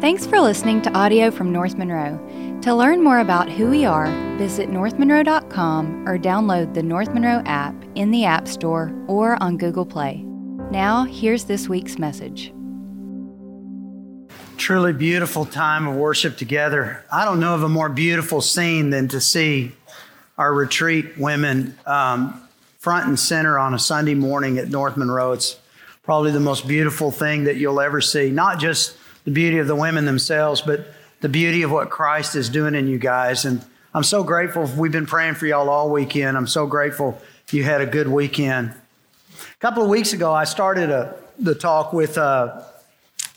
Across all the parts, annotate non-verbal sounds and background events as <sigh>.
Thanks for listening to audio from North Monroe. To learn more about who we are, visit northmonroe.com or download the North Monroe app in the App Store or on Google Play. Now, here's this week's message. Truly beautiful time of worship together. I don't know of a more beautiful scene than to see our retreat women um, front and center on a Sunday morning at North Monroe. It's probably the most beautiful thing that you'll ever see. Not just the beauty of the women themselves, but the beauty of what Christ is doing in you guys. And I'm so grateful. We've been praying for y'all all weekend. I'm so grateful you had a good weekend. A couple of weeks ago, I started a, the talk with uh,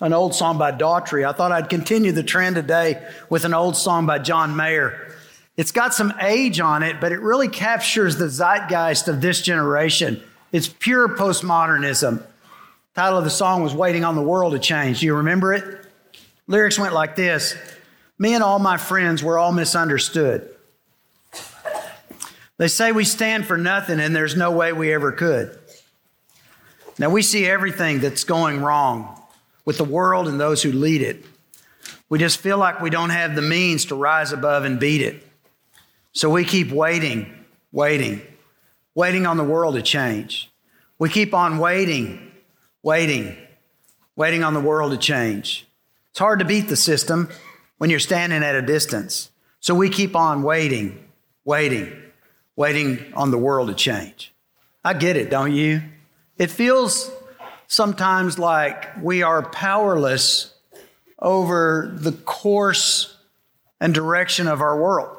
an old song by Daughtry. I thought I'd continue the trend today with an old song by John Mayer. It's got some age on it, but it really captures the zeitgeist of this generation. It's pure postmodernism. Title of the song was Waiting on the World to Change. Do you remember it? Lyrics went like this Me and all my friends were all misunderstood. They say we stand for nothing and there's no way we ever could. Now we see everything that's going wrong with the world and those who lead it. We just feel like we don't have the means to rise above and beat it. So we keep waiting, waiting, waiting on the world to change. We keep on waiting, waiting, waiting on the world to change. It's hard to beat the system when you're standing at a distance. So we keep on waiting, waiting, waiting on the world to change. I get it, don't you? It feels sometimes like we are powerless over the course and direction of our world.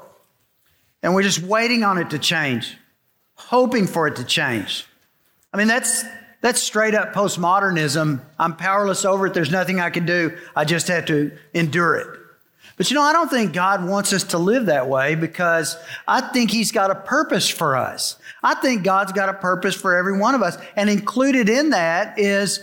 And we're just waiting on it to change, hoping for it to change. I mean, that's, that's straight up postmodernism. I'm powerless over it. There's nothing I can do. I just have to endure it. But you know, I don't think God wants us to live that way because I think He's got a purpose for us. I think God's got a purpose for every one of us. And included in that is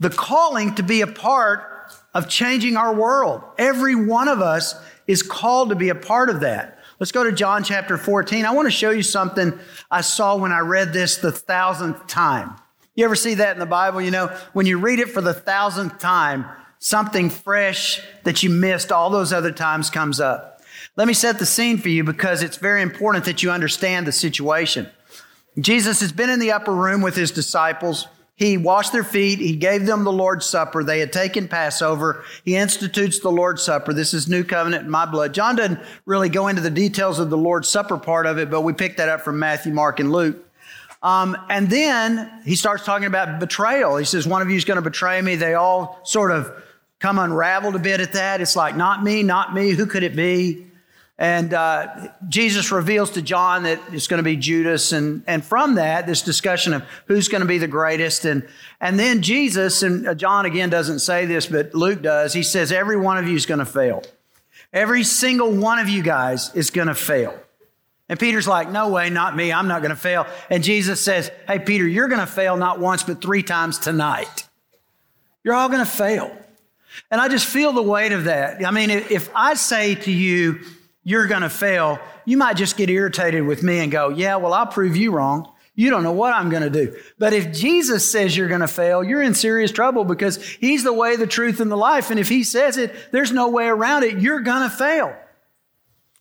the calling to be a part of changing our world. Every one of us is called to be a part of that. Let's go to John chapter 14. I want to show you something I saw when I read this the thousandth time. You ever see that in the Bible? You know, when you read it for the thousandth time, something fresh that you missed all those other times comes up. Let me set the scene for you because it's very important that you understand the situation. Jesus has been in the upper room with his disciples. He washed their feet. He gave them the Lord's Supper. They had taken Passover. He institutes the Lord's Supper. This is new covenant in my blood. John doesn't really go into the details of the Lord's Supper part of it, but we pick that up from Matthew, Mark, and Luke. Um, and then he starts talking about betrayal. He says, One of you is going to betray me. They all sort of come unraveled a bit at that. It's like, not me, not me. Who could it be? And uh, Jesus reveals to John that it's going to be Judas. And, and from that, this discussion of who's going to be the greatest. And, and then Jesus, and uh, John again doesn't say this, but Luke does, he says, every one of you is going to fail. Every single one of you guys is going to fail. And Peter's like, no way, not me. I'm not going to fail. And Jesus says, hey, Peter, you're going to fail not once, but three times tonight. You're all going to fail. And I just feel the weight of that. I mean, if I say to you, you're going to fail, you might just get irritated with me and go, yeah, well, I'll prove you wrong. You don't know what I'm going to do. But if Jesus says you're going to fail, you're in serious trouble because he's the way, the truth, and the life. And if he says it, there's no way around it. You're going to fail.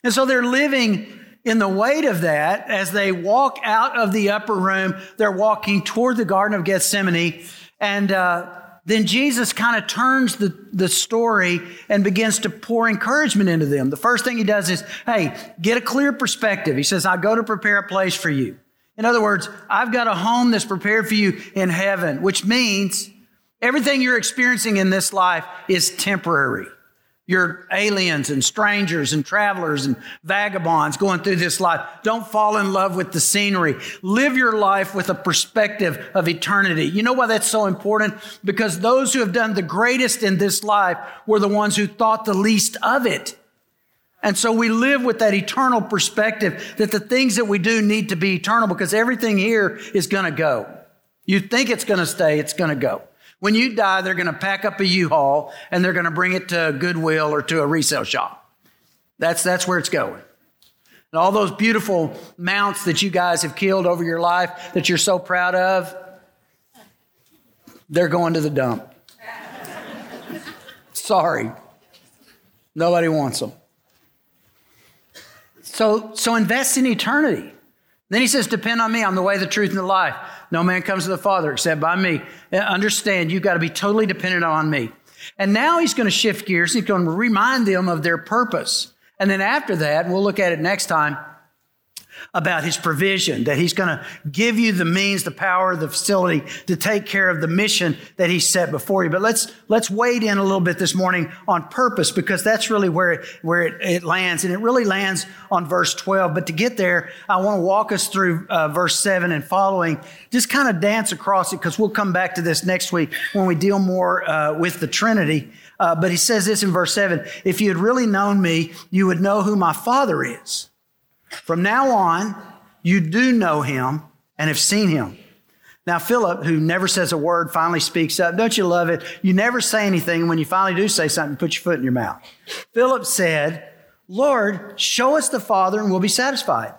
And so they're living in the weight of that as they walk out of the upper room. They're walking toward the Garden of Gethsemane. And, uh, then Jesus kind of turns the, the story and begins to pour encouragement into them. The first thing he does is, hey, get a clear perspective. He says, I go to prepare a place for you. In other words, I've got a home that's prepared for you in heaven, which means everything you're experiencing in this life is temporary. You're aliens and strangers and travelers and vagabonds going through this life. Don't fall in love with the scenery. Live your life with a perspective of eternity. You know why that's so important? Because those who have done the greatest in this life were the ones who thought the least of it. And so we live with that eternal perspective that the things that we do need to be eternal because everything here is going to go. You think it's going to stay, it's going to go. When you die, they're going to pack up a U-Haul and they're going to bring it to Goodwill or to a resale shop. That's, that's where it's going. And all those beautiful mounts that you guys have killed over your life that you're so proud of, they're going to the dump. Sorry. Nobody wants them. So, so invest in eternity. Then he says, Depend on me. I'm the way, the truth, and the life. No man comes to the Father except by me. Uh, understand, you've got to be totally dependent on me. And now he's going to shift gears. He's going to remind them of their purpose. And then after that, we'll look at it next time, about his provision, that he's going to give you the means, the power, the facility to take care of the mission that he set before you. But let's, let's wade in a little bit this morning on purpose because that's really where it, where it, it lands. And it really lands on verse 12. But to get there, I want to walk us through uh, verse 7 and following, just kind of dance across it because we'll come back to this next week when we deal more uh, with the Trinity. Uh, but he says this in verse 7 If you had really known me, you would know who my Father is. From now on, you do know him and have seen him. Now, Philip, who never says a word, finally speaks up. Don't you love it? You never say anything. When you finally do say something, put your foot in your mouth. Philip said, Lord, show us the Father and we'll be satisfied.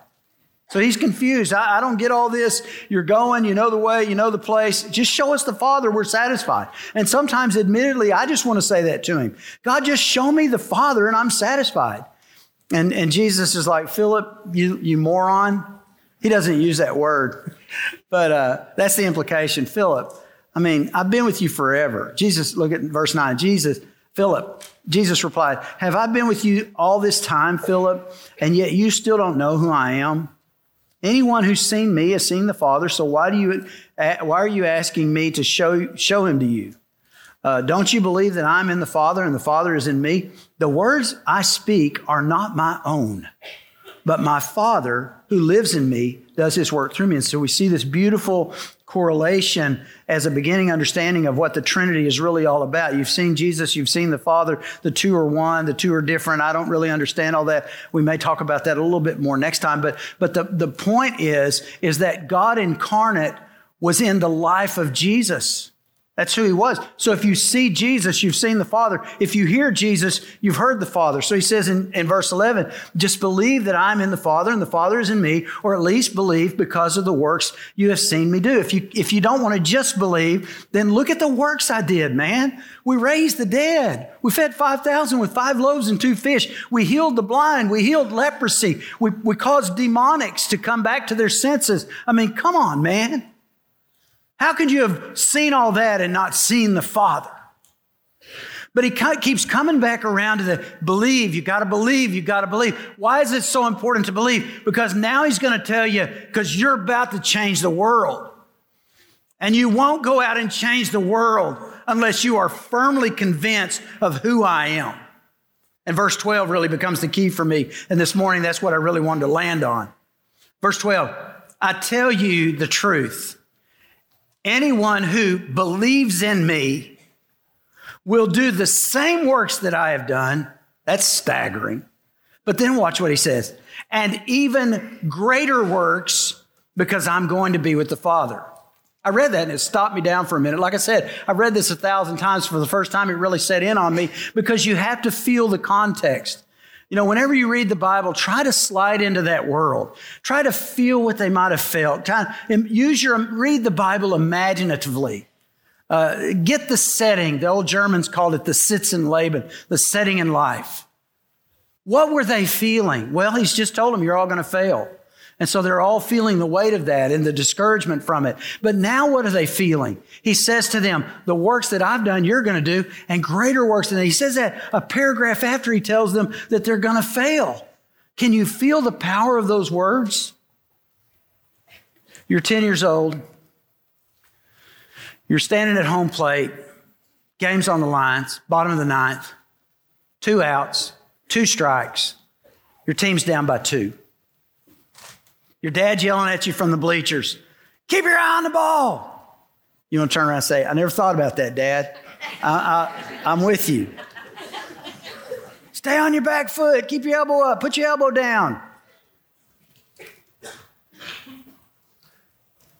So he's confused. I, I, don't get all this. You're going, you know the way, you know the place. Just show us the Father, we're satisfied. And sometimes, admittedly, I just want to say that to him God, just show me the Father and I'm satisfied. And, and Jesus is like, Philip, you, you moron. He doesn't use that word, but uh, that's the implication. Philip, I mean, I've been with you forever. Jesus, look at verse 9. Jesus, Philip, Jesus replied, Have I been with you all this time, Philip, and yet you still don't know who I am? Anyone who's seen me has seen the Father, so why, do you, why are you asking me to show, show him to you? Uh, don't you believe that I'm in the Father and the Father is in me? The words I speak are not my own, but my Father who lives in me does his work through me. And so we see this beautiful correlation as a beginning understanding of what the Trinity is really all about. You've seen Jesus, you've seen the Father, the two are one, the two are different. I don't really understand all that. We may talk about that a little bit more next time, but, but the, the point is, is that God incarnate was in the life of Jesus. That's who he was. So if you see Jesus, you've seen the Father. If you hear Jesus, you've heard the Father. So he says in, in verse 11, just believe that I'm in the Father and the Father is in me, or at least believe because of the works you have seen me do. If you, if you don't want to just believe, then look at the works I did, man. We raised the dead. We fed 5,000 with five loaves and two fish. We healed the blind. We healed leprosy. We, we caused demonics to come back to their senses. I mean, come on, man. How could you have seen all that and not seen the Father? But he keeps coming back around to the believe, you got to believe, you got to believe. Why is it so important to believe? Because now he's going to tell you, because you're about to change the world. And you won't go out and change the world unless you are firmly convinced of who I am. And verse 12 really becomes the key for me. And this morning, that's what I really wanted to land on. Verse 12 I tell you the truth. Anyone who believes in me will do the same works that I have done. That's staggering. But then watch what he says. And even greater works because I'm going to be with the Father. I read that and it stopped me down for a minute. Like I said, I've read this a thousand times. For the first time, it really set in on me because you have to feel the context. You know, whenever you read the Bible, try to slide into that world. Try to feel what they might have felt. Use your, read the Bible imaginatively. Uh, get the setting. The old Germans called it the Sitz im Leben, the setting in life. What were they feeling? Well, he's just told them you're all going to fail. And so they're all feeling the weight of that and the discouragement from it. But now what are they feeling? He says to them, the works that I've done, you're going to do, and greater works than that. He says that a paragraph after he tells them that they're going to fail. Can you feel the power of those words? You're 10 years old. You're standing at home plate. Game's on the lines, bottom of the ninth. Two outs, two strikes. Your team's down by two. Your dad's yelling at you from the bleachers. Keep your eye on the ball. You want to turn around and say, I never thought about that, Dad. I, I, I'm with you. Stay on your back foot. Keep your elbow up. Put your elbow down.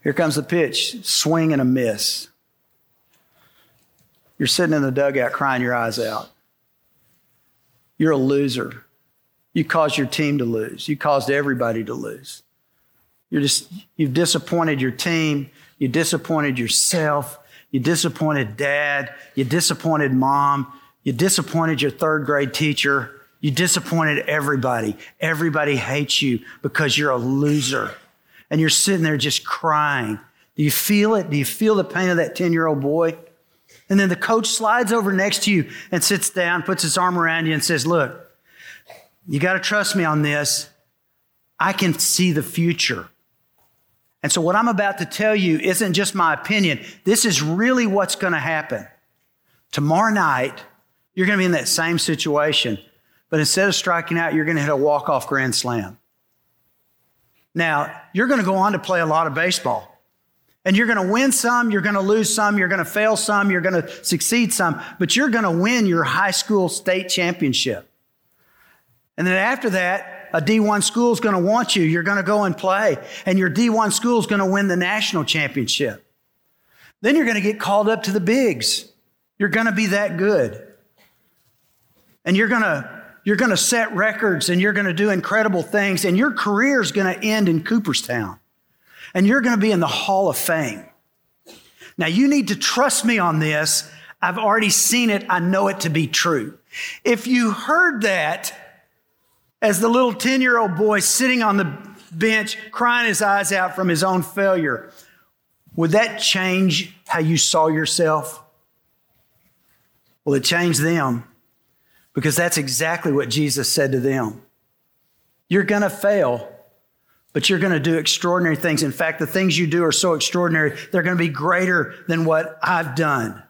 Here comes the pitch, swing and a miss. You're sitting in the dugout crying your eyes out. You're a loser. You caused your team to lose. You caused everybody to lose. You're just, you've disappointed your team. You disappointed yourself. You disappointed dad. You disappointed mom. You disappointed your third grade teacher. You disappointed everybody. Everybody hates you because you're a loser. And you're sitting there just crying. Do you feel it? Do you feel the pain of that 10 year old boy? And then the coach slides over next to you and sits down, puts his arm around you, and says, Look, you got to trust me on this. I can see the future. And so, what I'm about to tell you isn't just my opinion. This is really what's going to happen. Tomorrow night, you're going to be in that same situation, but instead of striking out, you're going to hit a walk off grand slam. Now, you're going to go on to play a lot of baseball. And you're going to win some, you're going to lose some, you're going to fail some, you're going to succeed some, but you're going to win your high school state championship. And then after that, a D1 school is going to want you. You're going to go and play, and your D1 school is going to win the national championship. Then you're going to get called up to the bigs. You're going to be that good. And you're going to you're going to set records and you're going to do incredible things and your career is going to end in Cooperstown. And you're going to be in the Hall of Fame. Now you need to trust me on this. I've already seen it. I know it to be true. If you heard that as the little 10 year old boy sitting on the bench crying his eyes out from his own failure, would that change how you saw yourself? Well, it changed them because that's exactly what Jesus said to them. You're going to fail, but you're going to do extraordinary things. In fact, the things you do are so extraordinary, they're going to be greater than what I've done.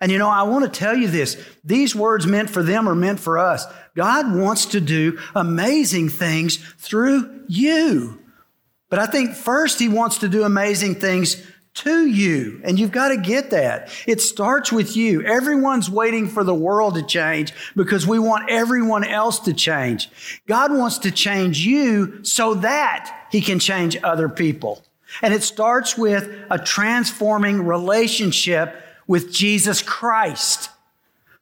And you know, I want to tell you this. These words meant for them are meant for us. God wants to do amazing things through you. But I think first he wants to do amazing things to you. And you've got to get that. It starts with you. Everyone's waiting for the world to change because we want everyone else to change. God wants to change you so that he can change other people. And it starts with a transforming relationship with Jesus Christ.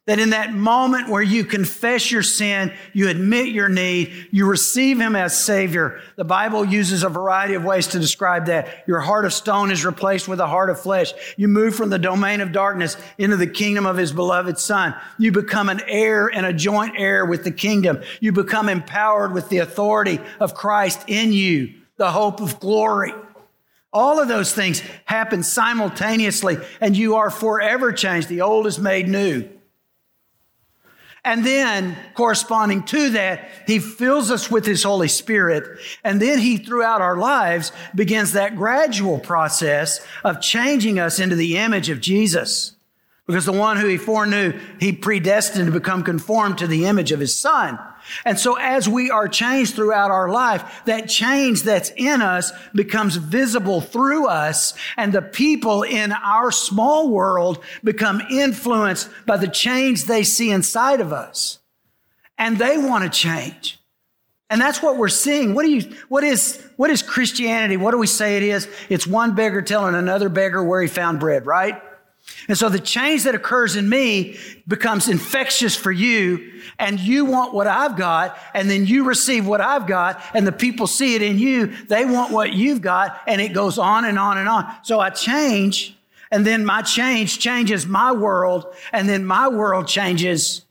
That in that moment where you confess your sin, you admit your need, you receive Him as Savior. The Bible uses a variety of ways to describe that. Your heart of stone is replaced with a heart of flesh. You move from the domain of darkness into the kingdom of His beloved Son. You become an heir and a joint heir with the kingdom. You become empowered with the authority of Christ in you, the hope of glory. All of those things happen simultaneously, and you are forever changed. The old is made new. And then, corresponding to that, He fills us with His Holy Spirit. And then He, throughout our lives, begins that gradual process of changing us into the image of Jesus. Because the one who He foreknew, He predestined to become conformed to the image of His Son. And so as we are changed throughout our life, that change that's in us becomes visible through us and the people in our small world become influenced by the change they see inside of us. And they want to change. And that's what we're seeing. What do you, what is, what is Christianity? What do we say it is? It's one beggar telling another beggar where he found bread, right? And so the change that occurs in me becomes infectious for you, and you want what I've got, and then you receive what I've got, and the people see it in you. They want what you've got, and it goes on and on and on. So I change, and then my change changes my world, and then my world changes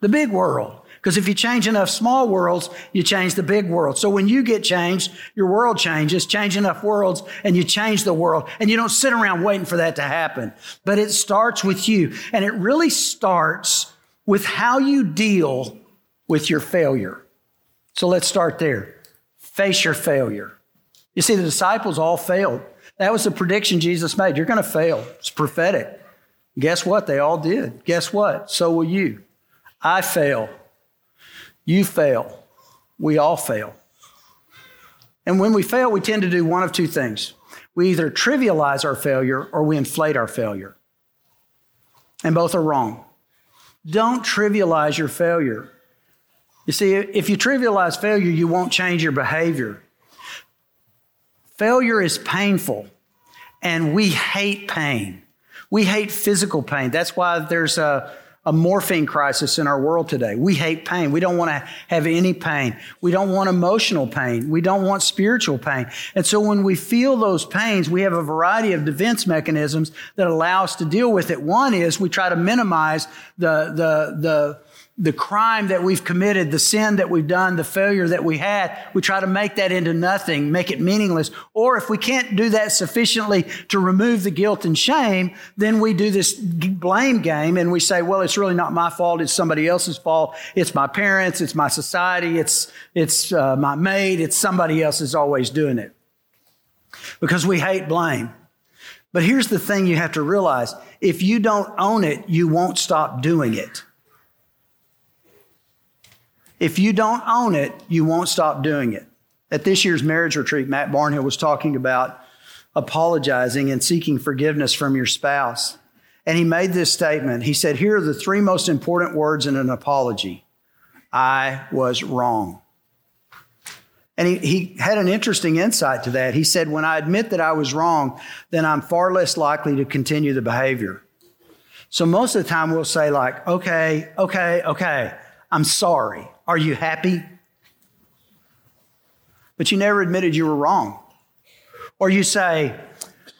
the big world. Because if you change enough small worlds, you change the big world. So when you get changed, your world changes. Change enough worlds and you change the world. And you don't sit around waiting for that to happen. But it starts with you. And it really starts with how you deal with your failure. So let's start there. Face your failure. You see, the disciples all failed. That was the prediction Jesus made. You're going to fail. It's prophetic. Guess what? They all did. Guess what? So will you. I fail. You fail. We all fail. And when we fail, we tend to do one of two things. We either trivialize our failure or we inflate our failure. And both are wrong. Don't trivialize your failure. You see, if you trivialize failure, you won't change your behavior. Failure is painful, and we hate pain. We hate physical pain. That's why there's a, a morphine crisis in our world today. We hate pain. We don't want to have any pain. We don't want emotional pain. We don't want spiritual pain. And so when we feel those pains, we have a variety of defense mechanisms that allow us to deal with it. One is we try to minimize the, the, the, the crime that we've committed, the sin that we've done, the failure that we had, we try to make that into nothing, make it meaningless. Or if we can't do that sufficiently to remove the guilt and shame, then we do this blame game and we say, well, it's really not my fault. It's somebody else's fault. It's my parents. It's my society. It's, it's uh, my mate. It's somebody else is always doing it. Because we hate blame. But here's the thing you have to realize. If you don't own it, you won't stop doing it. If you don't own it, you won't stop doing it. At this year's marriage retreat, Matt Barnhill was talking about apologizing and seeking forgiveness from your spouse. And he made this statement. He said, Here are the three most important words in an apology I was wrong. And he, he had an interesting insight to that. He said, When I admit that I was wrong, then I'm far less likely to continue the behavior. So most of the time we'll say, like, okay, okay, okay, I'm sorry. Are you happy? But you never admitted you were wrong. Or you say,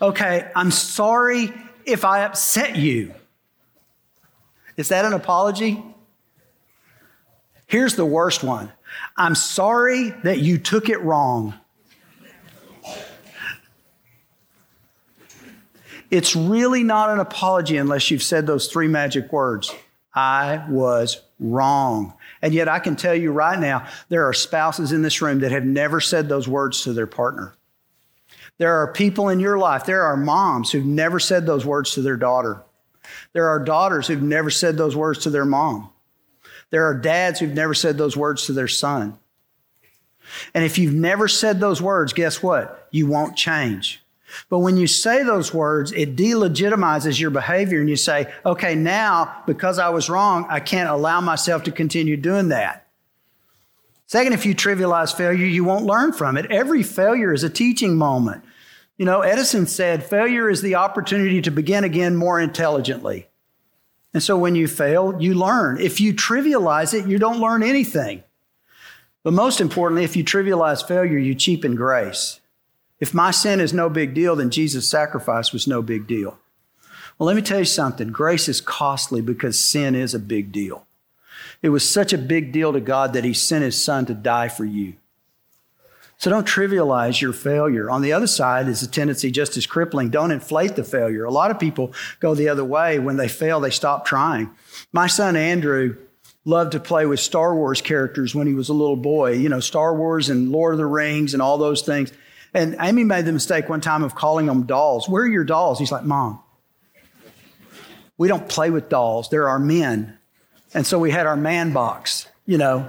okay, I'm sorry if I upset you. Is that an apology? Here's the worst one I'm sorry that you took it wrong. It's really not an apology unless you've said those three magic words I was wrong. And yet, I can tell you right now, there are spouses in this room that have never said those words to their partner. There are people in your life, there are moms who've never said those words to their daughter. There are daughters who've never said those words to their mom. There are dads who've never said those words to their son. And if you've never said those words, guess what? You won't change. But when you say those words, it delegitimizes your behavior and you say, okay, now because I was wrong, I can't allow myself to continue doing that. Second, if you trivialize failure, you won't learn from it. Every failure is a teaching moment. You know, Edison said, failure is the opportunity to begin again more intelligently. And so when you fail, you learn. If you trivialize it, you don't learn anything. But most importantly, if you trivialize failure, you cheapen grace. If my sin is no big deal, then Jesus' sacrifice was no big deal. Well, let me tell you something grace is costly because sin is a big deal. It was such a big deal to God that He sent His Son to die for you. So don't trivialize your failure. On the other side is a tendency just as crippling. Don't inflate the failure. A lot of people go the other way. When they fail, they stop trying. My son Andrew loved to play with Star Wars characters when he was a little boy. You know, Star Wars and Lord of the Rings and all those things. And Amy made the mistake one time of calling them dolls. Where are your dolls? He's like, Mom, we don't play with dolls. They're our men. And so we had our man box, you know.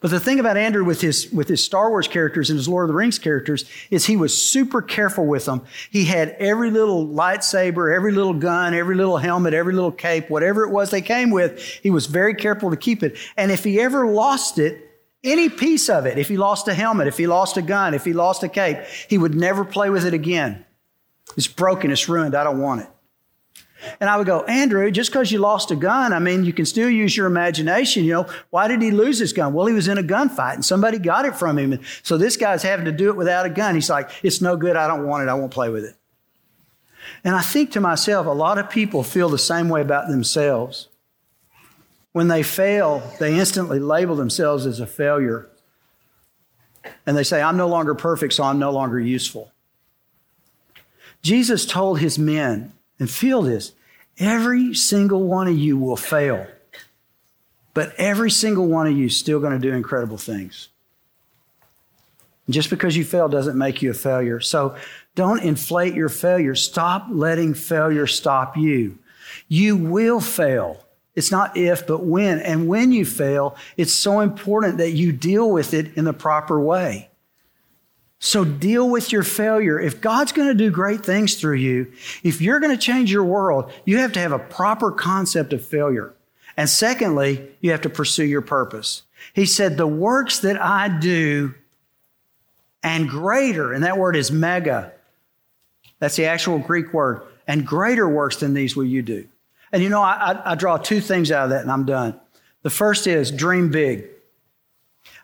But the thing about Andrew with his, with his Star Wars characters and his Lord of the Rings characters is he was super careful with them. He had every little lightsaber, every little gun, every little helmet, every little cape, whatever it was they came with, he was very careful to keep it. And if he ever lost it, any piece of it, if he lost a helmet, if he lost a gun, if he lost a cape, he would never play with it again. It's broken, it's ruined, I don't want it. And I would go, Andrew, just because you lost a gun, I mean, you can still use your imagination. You know, why did he lose his gun? Well, he was in a gunfight and somebody got it from him. And so this guy's having to do it without a gun. He's like, it's no good. I don't want it. I won't play with it. And I think to myself, a lot of people feel the same way about themselves. When they fail, they instantly label themselves as a failure. And they say, I'm no longer perfect, so I'm no longer useful. Jesus told his men, and feel this every single one of you will fail, but every single one of you is still going to do incredible things. just because you fail doesn't make you a failure. So don't inflate your failure. Stop letting failure stop you. You will fail. It's not if, but when. And when you fail, it's so important that you deal with it in the proper way. So deal with your failure. If God's going to do great things through you, if you're going to change your world, you have to have a proper concept of failure. And secondly, you have to pursue your purpose. He said, The works that I do and greater, and that word is mega. That's the actual Greek word. And greater works than these will you do. And you know, I, I, I draw two things out of that and I'm done. The first is dream big.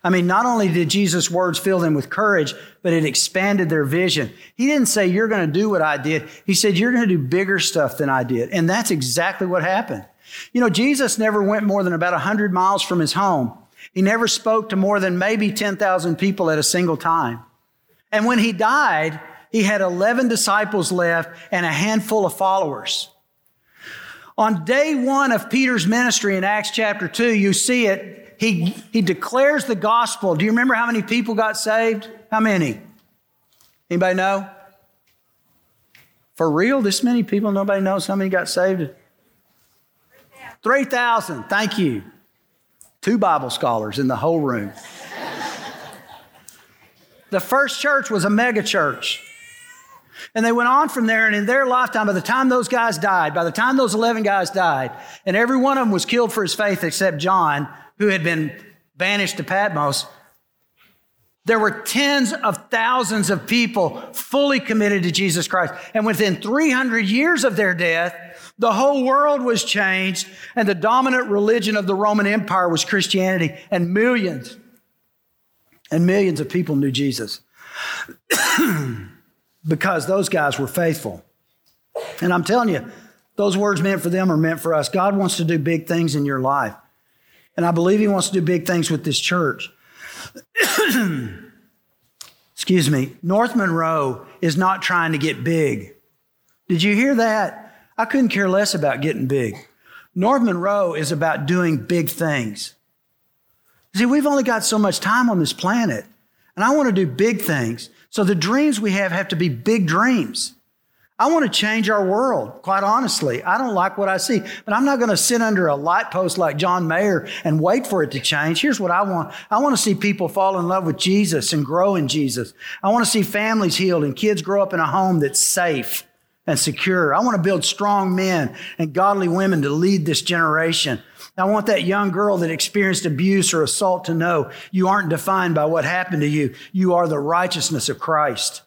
I mean, not only did Jesus' words fill them with courage, but it expanded their vision. He didn't say, You're going to do what I did. He said, You're going to do bigger stuff than I did. And that's exactly what happened. You know, Jesus never went more than about 100 miles from his home. He never spoke to more than maybe 10,000 people at a single time. And when he died, he had 11 disciples left and a handful of followers. On day one of Peter's ministry in Acts chapter 2, you see it. He, he declares the gospel. Do you remember how many people got saved? How many? Anybody know? For real, this many people, nobody knows how many got saved? 3,000. Thank you. Two Bible scholars in the whole room. the first church was a mega church. And they went on from there, and in their lifetime, by the time those guys died, by the time those 11 guys died, and every one of them was killed for his faith except John, who had been banished to Patmos, there were tens of thousands of people fully committed to Jesus Christ. And within 300 years of their death, the whole world was changed, and the dominant religion of the Roman Empire was Christianity, and millions and millions of people knew Jesus. <clears throat> because those guys were faithful. And I'm telling you, those words meant for them are meant for us. God wants to do big things in your life. And I believe He wants to do big things with this church. <clears throat> Excuse me. North Monroe is not trying to get big. Did you hear that? I couldn't care less about getting big. North Monroe is about doing big things. See, we've only got so much time on this planet, and I want to do big things. So the dreams we have have to be big dreams. I want to change our world, quite honestly. I don't like what I see, but I'm not going to sit under a light post like John Mayer and wait for it to change. Here's what I want. I want to see people fall in love with Jesus and grow in Jesus. I want to see families healed and kids grow up in a home that's safe and secure. I want to build strong men and godly women to lead this generation. I want that young girl that experienced abuse or assault to know you aren't defined by what happened to you. You are the righteousness of Christ.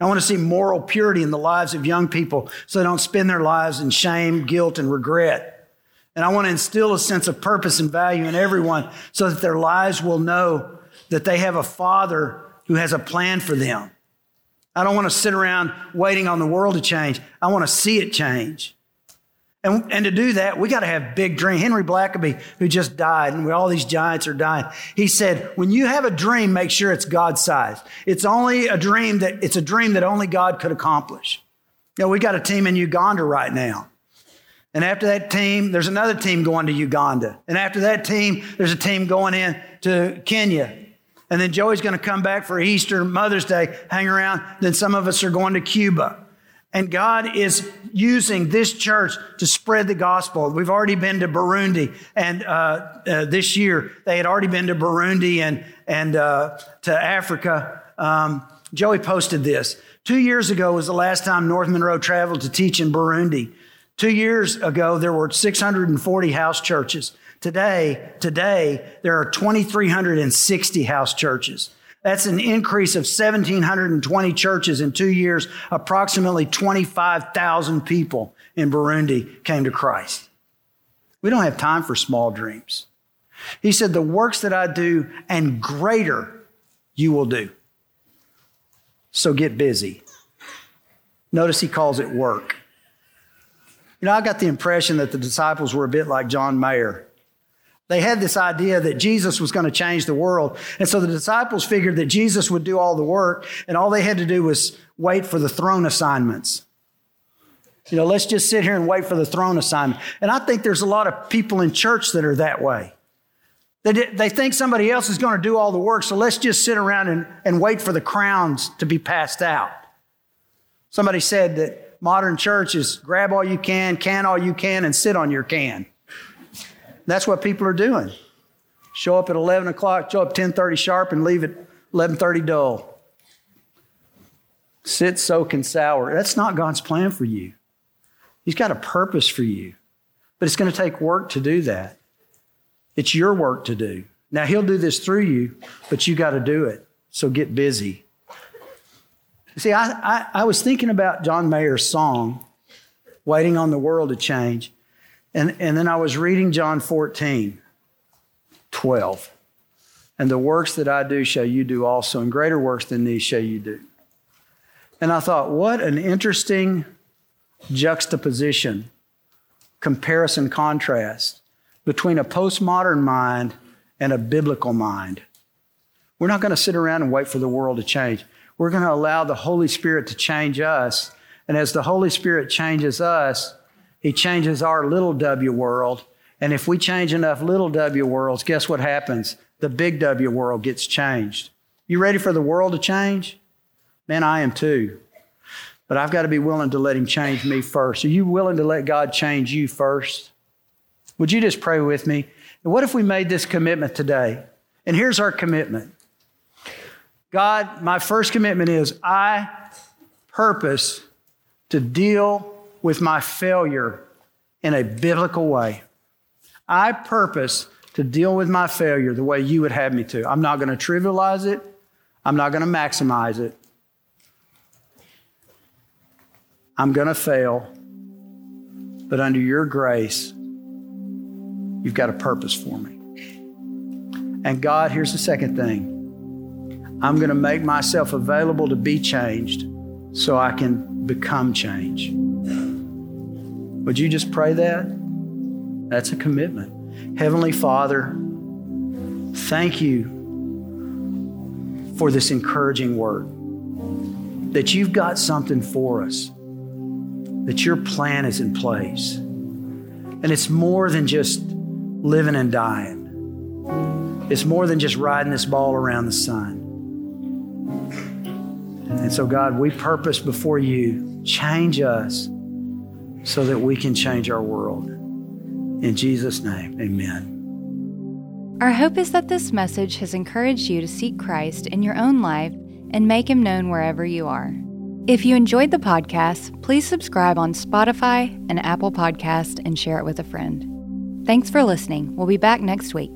I want to see moral purity in the lives of young people so they don't spend their lives in shame, guilt, and regret. And I want to instill a sense of purpose and value in everyone so that their lives will know that they have a father who has a plan for them. I don't want to sit around waiting on the world to change. I want to see it change. And, and to do that, we got to have big dreams. Henry Blackaby, who just died, and all these giants are dying, he said, when you have a dream, make sure it's God sized. It's only a dream that it's a dream that only God could accomplish. You know, we got a team in Uganda right now. And after that team, there's another team going to Uganda. And after that team, there's a team going in to Kenya. And then Joey's going to come back for Easter, Mother's Day, hang around. Then some of us are going to Cuba. And God is using this church to spread the gospel. We've already been to Burundi, and uh, uh, this year they had already been to Burundi and, and uh, to Africa. Um, Joey posted this. Two years ago was the last time North Monroe traveled to teach in Burundi. Two years ago, there were 640 house churches. Today, today, there are 2,360 house churches. That's an increase of 1,720 churches in two years. Approximately 25,000 people in Burundi came to Christ. We don't have time for small dreams. He said, The works that I do and greater you will do. So get busy. Notice he calls it work. You know, I got the impression that the disciples were a bit like John Mayer. They had this idea that Jesus was going to change the world. And so the disciples figured that Jesus would do all the work, and all they had to do was wait for the throne assignments. You know, let's just sit here and wait for the throne assignment. And I think there's a lot of people in church that are that way. They, they think somebody else is going to do all the work, so let's just sit around and, and wait for the crowns to be passed out. Somebody said that modern church is grab all you can, can all you can, and sit on your can. That's what people are doing. Show up at 11 o'clock, show up 10.30 sharp, and leave at 11.30 dull. Sit, soak, and sour. That's not God's plan for you. He's got a purpose for you. But it's going to take work to do that. It's your work to do. Now, He'll do this through you, but you got to do it. So get busy. See, I, I, I was thinking about John Mayer's song, Waiting on the World to Change. And, and then I was reading John 14, 12. And the works that I do shall you do also, and greater works than these shall you do. And I thought, what an interesting juxtaposition, comparison, contrast between a postmodern mind and a biblical mind. We're not going to sit around and wait for the world to change. We're going to allow the Holy Spirit to change us. And as the Holy Spirit changes us, He changes our little W world. And if we change enough little W worlds, guess what happens? The big W world gets changed. You ready for the world to change? Man, I am too. But I've got to be willing to let Him change me first. Are you willing to let God change you first? Would you just pray with me? And what if we made this commitment today? And here's our commitment God, my first commitment is I purpose to deal with my failure in a biblical way. I purpose to deal with my failure the way you would have me to. I'm not going to trivialize it, I'm not going to maximize it. I'm going to fail, but under your grace, you've got a purpose for me. And God, here's the second thing I'm going to make myself available to be changed so I can become change. Would you just pray that? That's a commitment. Heavenly Father, thank you for this encouraging word. That you've got something for us, that your plan is in place. And it's more than just living and dying, it's more than just riding this ball around the sun. And so, God, we purpose before you, change us so that we can change our world. In Jesus' name, amen. Our hope is that this message has encouraged you to seek Christ in your own life and make him known wherever you are. If you enjoyed the podcast, please subscribe on Spotify and Apple Podcast and share it with a friend. Thanks for listening. We'll be back next week.